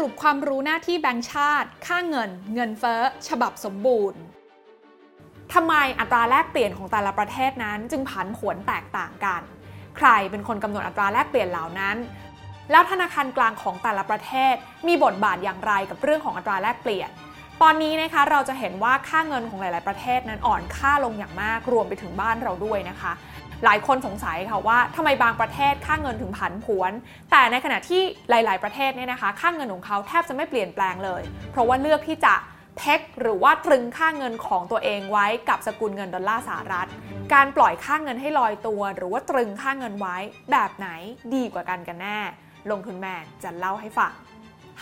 รุปความรู้หน้าที่แบงก์ชาติ ค่าเงิน เงินเฟ้อ ฉบับสมบูรณ์ทำไมอัตราแลกเปลี่ยนของแต่ละประเทศนั้น จึงผันผวนแตกต่างกัน ใครเป็นคนกำหนดอัตราแลกเปลี่ยนเหล่านั้น แล้วธนาคารกลางของแต่ละประเทศมีบทบาทอย่างไรกับเรื่องของอัตราแลกเปลี่ยน ตอนนี้นะคะเราจะเห็นว่าค่าเงินของหลาย ๆ ประเทศนั้นอ่อนค่าลงอย่างมากรวมไปถึงบ้านเราด้วยนะคะ หลายคนสงสัยค่ะว่าทำไมบางประเทศค่าเงินถึงผันผวน แต่ในขณะที่หลาย ๆ ประเทศเนี่ยนะคะ ค่าเงินของเขาแทบจะไม่เปลี่ยนแปลงเลย เพราะว่าเลือกที่จะเพ็กหรือว่าตรึงค่าเงินของตัวเองไว้กับสกุลเงินดอลลาร์สหรัฐ การปล่อยค่าเงินให้ลอยตัว หรือว่าตรึงค่าเงินไว้แบบไหนดีกว่ากันกันแน่ ลงทุนแมนจะเล่าให้ฟัง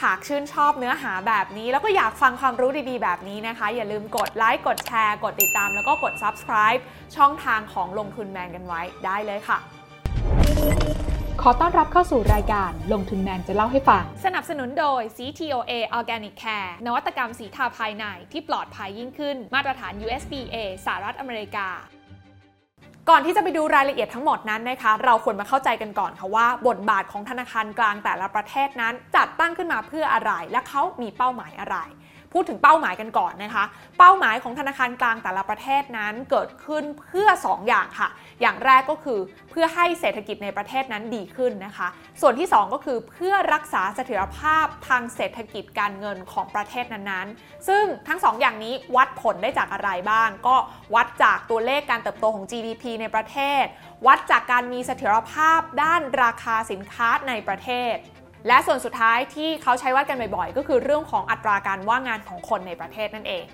หากชื่นชอบเนื้อหาแบบนี้ แล้วก็อยากฟังความรู้ดีๆ แบบนี้นะคะ อย่าลืมกดไลค์กดแชร์ กดติดตาม แล้วก็กด subscribe ช่องทางของลงทุนแมนกันไว้ได้เลยค่ะ ขอต้อนรับเข้าสู่รายการลงทุนแมนจะเล่าให้ฟัง สนับสนุนโดย CTOA Organic Care นวัตกรรมสีทาภายในที่ปลอดภัยยิ่งขึ้น มาตรฐาน USDA สหรัฐอเมริกา ก่อนที่จะไปดูรายละเอียดทั้งหมดนั้นนะคะ เราควรมาเข้าใจกันก่อนค่ะว่า บทบาทของธนาคารกลางแต่ละประเทศนั้น จัดตั้งขึ้นมาเพื่ออะไร และเขามีเป้าหมายอะไร พูดถึงเป้าหมายกันก่อนนะคะ เป้าหมายของธนาคารกลางแต่ละประเทศนั้นเกิดขึ้นเพื่อ 2 อย่างค่ะ อย่างแรกก็คือเพื่อให้เศรษฐกิจในประเทศนั้นดีขึ้นนะคะ ส่วนที่ 2 ก็คือเพื่อรักษาเสถียรภาพทางเศรษฐกิจการเงินของประเทศนั้นๆ ซึ่งทั้ง 2อย่างนี้วัดผลได้จากอะไรบ้าง ก็วัดจากตัวเลขการเติบโตของ GDP ในประเทศ วัดจากการมีเสถียรภาพด้านราคาสินค้าในประเทศ และส่วนสุดท้ายที่เขาใช้วัดกันบ่อยๆ ก็คือเรื่องของอัตราการว่างงานของคนในประเทศนั่นเอง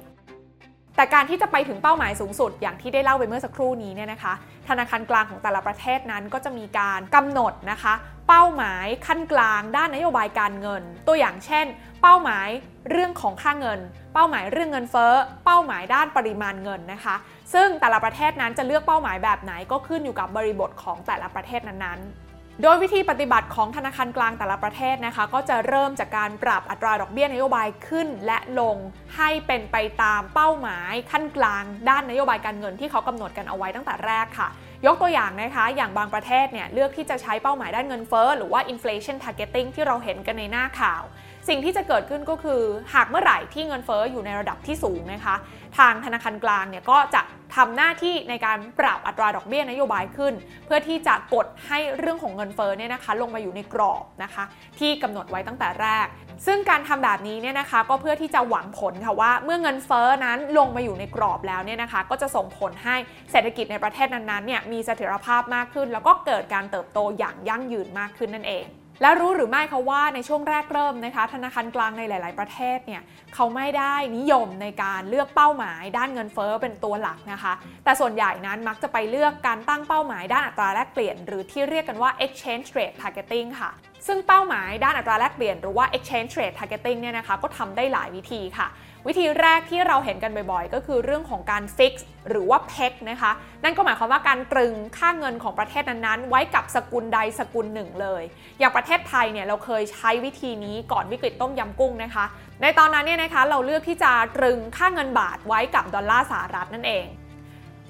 แต่การที่จะไปถึงเป้าหมายสูงสุด อย่างที่ได้เล่าไปเมื่อสักครู่นี้เนี่ยนะคะ ธนาคารกลางของแต่ละประเทศนั้นก็จะมีการกำหนดนะคะ เป้าหมายขั้นกลางด้านนโยบายการเงิน ตัวอย่างเช่น เป้าหมายเรื่องของค่าเงิน เป้าหมายเรื่องเงินเฟ้อ เป้าหมายด้านปริมาณเงินนะคะ ซึ่งแต่ละประเทศนั้นจะเลือกเป้าหมายแบบไหนก็ขึ้นอยู่กับบริบทของแต่ละประเทศนั้นๆ โดยวิธีปฏิบัติของธนาคารกลางแต่ละประเทศนะคะ ก็จะเริ่มจากการปรับอัตราดอกเบี้ยนโยบายขึ้นและลงให้เป็นไปตามเป้าหมายขั้นกลาง ด้านนโยบายการเงินที่เขากำหนดกันเอาไว้ตั้งแต่แรกค่ะ ยกตัวอย่างนะคะ อย่างบางประเทศเนี่ยเลือกที่จะใช้เป้าหมายด้านเงินเฟ้อหรือว่า inflation targeting ที่เราเห็นกันในหน้าข่าว สิ่งที่จะเกิดขึ้นก็คือ หากเมื่อไหร่ที่เงินเฟ้ออยู่ในระดับที่สูงนะคะ ทางธนาคารกลางเนี่ยก็จะ ทำหน้าที่ในการปรับอัตราดอกเบี้ยนโยบายขึ้น เพื่อที่จะกดให้เรื่องของเงินเฟ้อเนี่ยนะคะ ลงมาอยู่ในกรอบนะคะ ที่กำหนดไว้ตั้งแต่แรก ซึ่งการทำแบบนี้เนี่ยนะคะก็เพื่อที่จะหวังผลค่ะว่า เมื่อเงินเฟ้อนั้นลงมาอยู่ในกรอบแล้วเนี่ยนะคะ ก็จะส่งผลให้เศรษฐกิจในประเทศนั้นๆเนี่ยมีเสถียรภาพมากขึ้น แล้วก็เกิดการเติบโตอย่างยั่งยืนมากขึ้นนั่นเอง แล้วรู้หรือไม่คะว่าในช่วงแรกเริ่มนะคะ ธนาคารกลางในหลาย ๆ ประเทศเนี่ยเขาไม่ได้นิยมในการเลือกเป้าหมาย ด้านเงินเฟ้อเป็นตัวหลักนะคะ แต่ส่วนใหญ่นั้นมักจะไปเลือกการตั้งเป้าหมายด้านอัตราแลกเปลี่ยน หรือที่เรียกกันว่า exchange rate targeting ค่ะซึ่งเป้าหมายด้านอัตราแลกเปลี่ยนหรือว่า exchange rate targeting เนี่ยนะคะก็ทำได้หลายวิธีค่ะ วิธีแรกที่เราเห็นกันบ่อยๆ ก็คือเรื่องของการซิกซ์หรือว่า peg นะคะ นั่นก็หมายความว่าการตรึงค่าเงินของประเทศนั้นๆ ไว้กับสกุลใดสกุลหนึ่งเลย อย่างประเทศไทยเนี่ยเราเคยใช้วิธีนี้ก่อนวิกฤตต้มยำกุ้งนะคะ ในตอนนั้นเนี่ยนะคะเราเลือกที่จะตรึงค่าเงินบาทไว้กับดอลลาร์สหรัฐนั่นเอง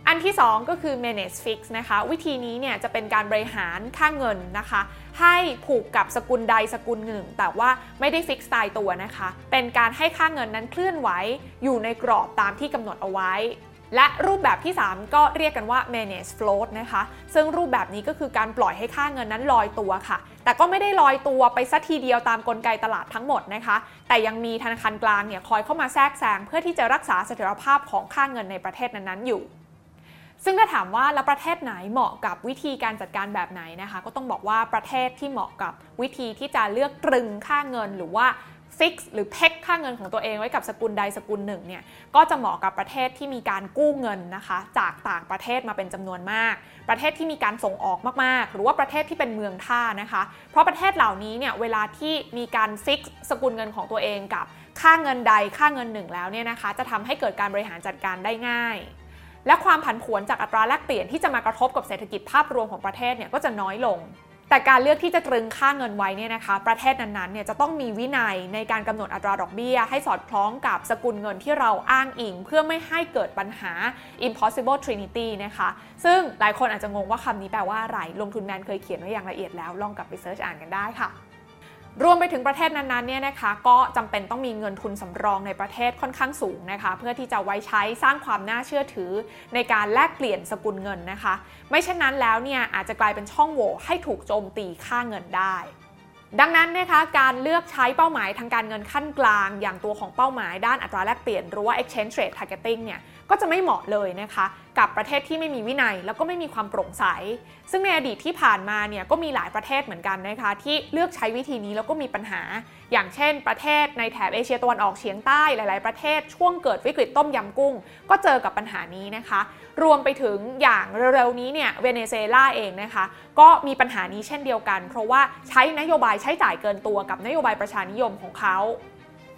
อันที่ 2 ก็คือ manage fix นะคะ วิธีนี้เนี่ยจะเป็นการบริหารค่าเงินนะคะ ให้ผูกกับสกุลใดสกุลหนึ่ง แต่ว่าไม่ได้ฟิกตายตัวนะคะ เป็นการให้ค่าเงินนั้นเคลื่อนไหวอยู่ในกรอบตามที่กำหนดเอาไว้ และรูปแบบที่ 3 ก็เรียกกันว่า manage float นะคะ ซึ่งรูปแบบนี้ก็คือการปล่อยให้ค่าเงินนั้นลอยตัวค่ะ แต่ก็ไม่ได้ลอยตัวไปสัทีเดียวตามกลไกตลาดทั้งหมดนะคะ แต่ยังมีธนาคารกลางเนี่ยคอยเข้ามาแทรกแซงเพื่อที่จะรักษาเสถียรภาพของค่าเงินในประเทศนั้นๆอยู่ ซึ่งถ้าถามว่าแล้วประเทศไหนเหมาะกับวิธีการจัดการแบบไหนนะคะ ก็ต้องบอกว่าประเทศที่เหมาะกับวิธีที่จะเลือกตรึงค่าเงินหรือว่าฟิกหรือเพ็กค่าเงินของตัวเองไว้กับสกุลใดสกุลหนึ่งเนี่ยก็จะเหมาะกับประเทศที่มีการกู้เงินนะคะ จากต่างประเทศมาเป็นจำนวนมาก ประเทศที่มีการส่งออกมากๆ หรือว่าประเทศที่เป็นเมืองท่านะคะ เพราะประเทศเหล่านี้เนี่ยเวลาที่มีการฟิกสกุลเงินของตัวเองกับค่าเงินใดค่าเงินหนึ่งแล้วเนี่ยนะคะ จะทำให้เกิดการบริหารจัดการได้ง่าย และความผันผวนจากอัตราแลกเปลี่ยนที่จะมากระทบกับเศรษฐกิจภาพรวมของประเทศเนี่ยก็จะน้อยลง แต่การเลือกที่จะตรึงค่าเงินไว้เนี่ยนะคะ ประเทศนั้นๆเนี่ยจะต้องมีวินัยในการกำหนดอัตราดอกเบี้ย ให้สอดคล้องกับสกุลเงินที่เราอ้างอิง เพื่อไม่ให้เกิดปัญหา impossible trinity นะคะ ซึ่งหลายคนอาจจะงงว่าคำนี้แปลว่าอะไร ลงทุนแมนเคยเขียนไว้อย่างละเอียดแล้วลองกลับไปเซิร์ชอ่านกันได้ค่ะ รวมไปถึงประเทศนั้นๆเนี่ยนะคะก็จำเป็นต้องมีเงินทุนสำรองในประเทศค่อนข้างสูงนะคะ เพื่อที่จะไว้ใช้สร้างความน่าเชื่อถือในการแลกเปลี่ยนสกุลเงินนะคะ ไม่เช่นนั้นแล้วเนี่ยอาจจะกลายเป็นช่องโหว่ให้ถูกโจมตีค่าเงินได้ดังนั้นนะคะการเลือกใช้เป้าหมายทางการเงินขั้นกลาง อย่างตัวของเป้าหมายด้านอัตราแลกเปลี่ยนหรือว่า exchange rate targeting เนี่ยก็จะไม่เหมาะเลยนะคะ กับประเทศที่ไม่มีวินัยแล้วก็ไม่มีความโปร่งใส ซึ่งในอดีตที่ผ่านมาเนี่ยก็มีหลายประเทศเหมือนกันนะคะ ที่เลือกใช้วิธีนี้แล้วก็มีปัญหา อย่างเช่น ประเทศในแถบเอเชียตะวันออกเฉียงใต้หลาย ๆ ประเทศช่วงเกิดวิกฤตต้มยำกุ้ง ก็เจอกับปัญหานี้นะคะ รวมไปถึงอย่างเร็วๆนี้เนี่ยเวเนซุเอลาเองนะคะ ก็มีปัญหานี้เช่นเดียวกัน เพราะว่าใช้นโยบายใช้จ่ายเกินตัวกับนโยบายประชานิยมของเขา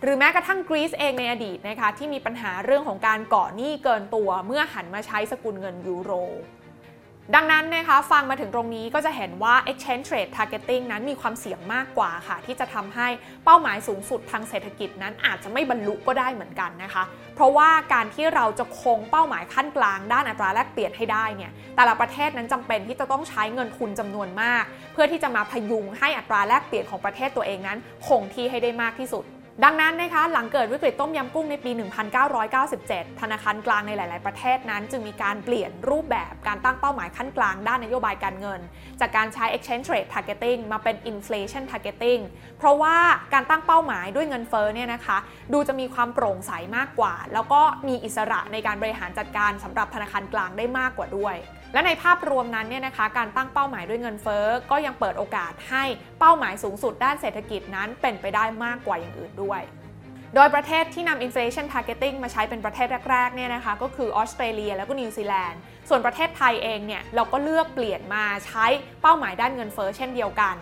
หรือแม้กระทั่งกรีซเองในอดีตนะคะที่มีปัญหาเรื่องของการก่อหนี้เกินตัวเมื่อหันมาใช้สกุลเงินยูโร ดังนั้นนะคะฟังมาถึงตรงนี้ก็จะเห็นว่า exchange rate targeting นั้นมีความเสี่ยงมากกว่าค่ะ ที่จะทำให้เป้าหมายสูงสุดทางเศรษฐกิจนั้นอาจจะไม่บรรลุก็ได้เหมือนกันนะคะ เพราะว่าการที่เราจะคงเป้าหมายขั้นกลางด้านอัตราแลกเปลี่ยนให้ได้เนี่ยแต่ละประเทศนั้นจำเป็นที่จะต้องใช้เงินทุนจำนวนมาก เพื่อที่จะมาพยุงให้อัตราแลกเปลี่ยนของประเทศตัวเองนั้นคงที่ให้ได้มากที่สุด ดังนั้นนะคะหลังเกิดวิกฤตต้มยำกุ้งในปี 1997 ธนาคารกลางในหลาย ๆ ประเทศนั้น จึงมีการเปลี่ยนรูปแบบการตั้งเป้าหมายขั้นกลางด้านนโยบายการเงิน จากการใช้ exchange rate targeting มาเป็น inflation targeting เพราะว่าการตั้งเป้าหมายด้วยเงินเฟ้อเนี่ยนะคะดูจะมีความโปร่งใสมากกว่า แล้วก็มีอิสระในการบริหารจัดการสำหรับธนาคารกลางได้มากกว่าด้วย และในภาพรวมนั้นเนี่ยนะคะการตั้งเป้าหมายด้วยเงินเฟ้อก็ยังเปิดโอกาสให้เป้าหมายสูงสุดด้านเศรษฐกิจนั้นเป็นไปได้มากกว่าอย่างอื่นด้วยโดยประเทศที่นำ inflation targeting มาใช้เป็นประเทศแรกๆเนี่ยนะคะก็คือออสเตรเลียแล้วก็นิวซีแลนด์ ส่วนประเทศไทยเองเนี่ยเราก็เลือกเปลี่ยนมาใช้เป้าหมายด้านเงินเฟ้อเช่นเดียวกัน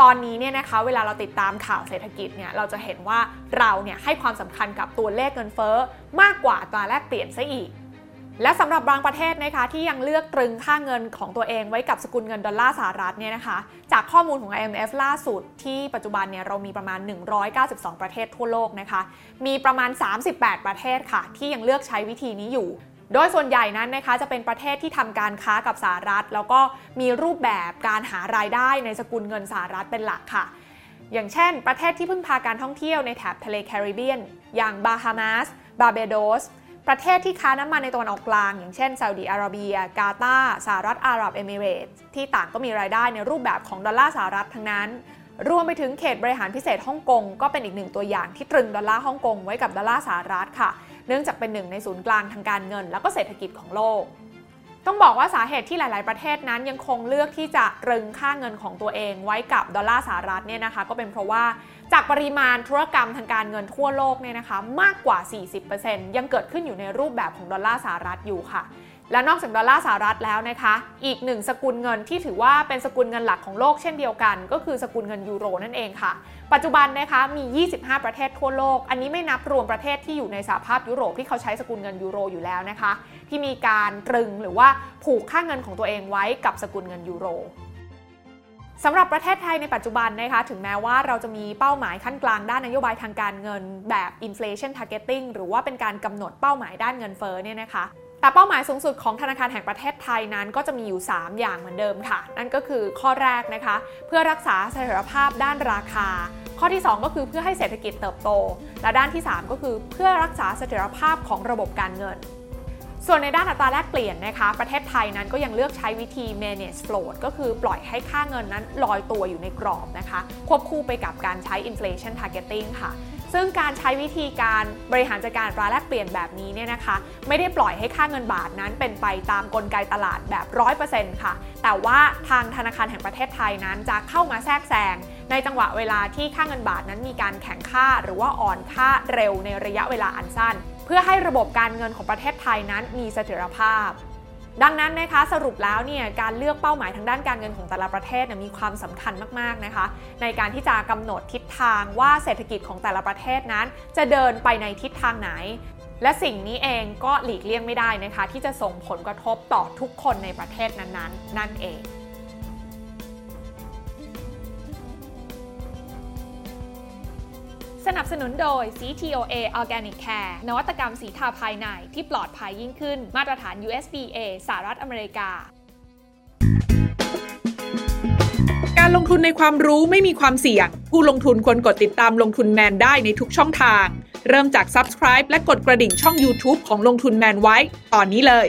ตอนนี้เนี่ยนะคะเวลาเราติดตามข่าวเศรษฐกิจเนี่ยเราจะเห็นว่าเราเนี่ยให้ความสำคัญกับตัวเลขเงินเฟ้อมากกว่าตราแลกเปลี่ยนซะอีก และสำหรับบางประเทศนะคะที่ยังเลือกตรึงค่าเงินของตัวเองไว้กับสกุลเงินดอลลาร์สหรัฐเนี่ยนะคะ จากข้อมูลของ IMF ล่าสุดที่ปัจจุบันเนี่ยเรามีประมาณ 192 ประเทศทั่วโลกนะคะ มีประมาณ 38 ประเทศค่ะ ที่ยังเลือกใช้วิธีนี้อยู่ โดยส่วนใหญ่นั้นนะคะจะเป็นประเทศที่ทำการค้ากับสหรัฐ แล้วก็มีรูปแบบการหารายได้ในสกุลเงินสหรัฐเป็นหลักค่ะ อย่างเช่น ประเทศที่พึ่งพาการท่องเที่ยวในแถบทะเลแคริบเบียน อย่างบาฮามาส บาร์เบโดส ประเทศที่ค้าน้ำมันในตะวันออกกลาง อย่างเช่นซาอุดีอาระเบีย กาตาร์สหรัฐอาหรับเอมิเรตส์ที่ต่างก็มีรายได้ในรูปแบบของดอลลาร์สหรัฐทั้งนั้น รวมไปถึงเขตบริหารพิเศษฮ่องกงก็เป็นอีกหนึ่งตัวอย่างที่ตรึงดอลลาร์ฮ่องกงไว้กับดอลลาร์สหรัฐค่ะ เนื่องจากเป็นหนึ่งในศูนย์กลางทางการเงิน และก็เศรษฐกิจของโลก ต้องบอกว่าสาเหตุที่หลาย ๆ ประเทศนั้นยังคงเลือกที่จะตรึงค่าเงินของตัวเองไว้กับดอลลาร์สหรัฐเนี่ยนะคะก็เป็นเพราะว่าจากปริมาณธุรกรรมทางการเงินทั่วโลกเนี่ยนะคะมากกว่า 40%ยังเกิดขึ้นอยู่ในรูปแบบของดอลลาร์สหรัฐอยู่ค่ะ และนอกจากดอลลาร์สหรัฐแล้วนะคะ อีกหนึ่งสกุลเงินที่ถือว่าเป็นสกุลเงินหลักของโลกเช่นเดียวกัน ก็คือสกุลเงินยูโรนั่นเองค่ะ ปัจจุบันนะคะมี 25 ประเทศทั่วโลก อันนี้ไม่นับรวมประเทศที่อยู่ในสหภาพยุโรปที่เขาใช้สกุลเงินยูโรอยู่แล้วนะคะ ที่มีการตรึงหรือว่าผูกค่าเงินของตัวเองไว้กับสกุลเงินยูโรสำหรับประเทศไทยในปัจจุบันนะคะถึงแม้ว่าเราจะมีเป้าหมายขั้นกลางด้านนโยบายทางการเงินแบบ inflation targeting หรือว่าเป็นการกำหนดเป้าหมายด้านเงินเฟ้อเนี่ยนะคะ แต่เป้าหมายสูงสุดของธนาคารแห่งประเทศไทยนั้นก็จะมีอยู่ 3 อย่างเหมือนเดิมค่ะ นั่นก็คือข้อแรกนะคะ เพื่อรักษาเสถียรภาพด้านราคา ข้อที่ 2 ก็คือเพื่อให้เศรษฐกิจเติบโต และด้านที่ 3 ก็คือเพื่อรักษาเสถียรภาพของระบบการเงินส่วนในด้านอัตราแลกเปลี่ยนนะคะ ประเทศไทยนั้นก็ยังเลือกใช้วิธี manage float ก็คือปล่อยให้ค่าเงินนั้นลอยตัวอยู่ในกรอบนะคะ ควบคู่ไปกับการใช้ inflation targeting ค่ะ ซึ่งการใช้วิธีการบริหารจัดการราแลกเปลี่ยนแบบนี้เนี่ยนะคะ ไม่ได้ปล่อยให้ค่าเงินบาทนั้นเป็นไปตามกลไกตลาดแบบ 100%ค่ะ แต่ว่าทางธนาคารแห่งประเทศไทยนั้นจะเข้ามาแทรกแซงในจังหวะเวลาที่ค่าเงินบาทนั้นมีการแข่งค่า หรือว่าอ่อนค่าเร็วในระยะเวลาอันสั้น เพื่อให้ระบบการเงินของประเทศไทยนั้นมีเสถียรภาพ ดังนั้นนะคะสรุปแล้วเนี่ยการเลือกเป้าหมายทางด้านการเงินของแต่ละประเทศมีความสำคัญมากๆนะคะ ในการที่จะกำหนดทิศทางว่าเศรษฐกิจของแต่ละประเทศนั้น จะเดินไปในทิศทางไหน และสิ่งนี้เองก็หลีกเลี่ยงไม่ได้นะคะ ที่จะส่งผลกระทบต่อทุกคนในประเทศนั้นๆ นั่นเอง สนับสนุนโดย CTOA Organic Care นวัตกรรมสีทาภายในที่ปลอดภัยยิ่งขึ้น มาตรฐาน USBA สหรัฐอเมริกา การลงทุนในความรู้ไม่มีความเสี่ยง ผู้ลงทุนควรกดติดตามลงทุนแมนได้ในทุกช่องทาง เริ่มจาก Subscribe และกดกระดิ่งช่อง YouTube ของลงทุนแมนไว้ ตอนนี้เลย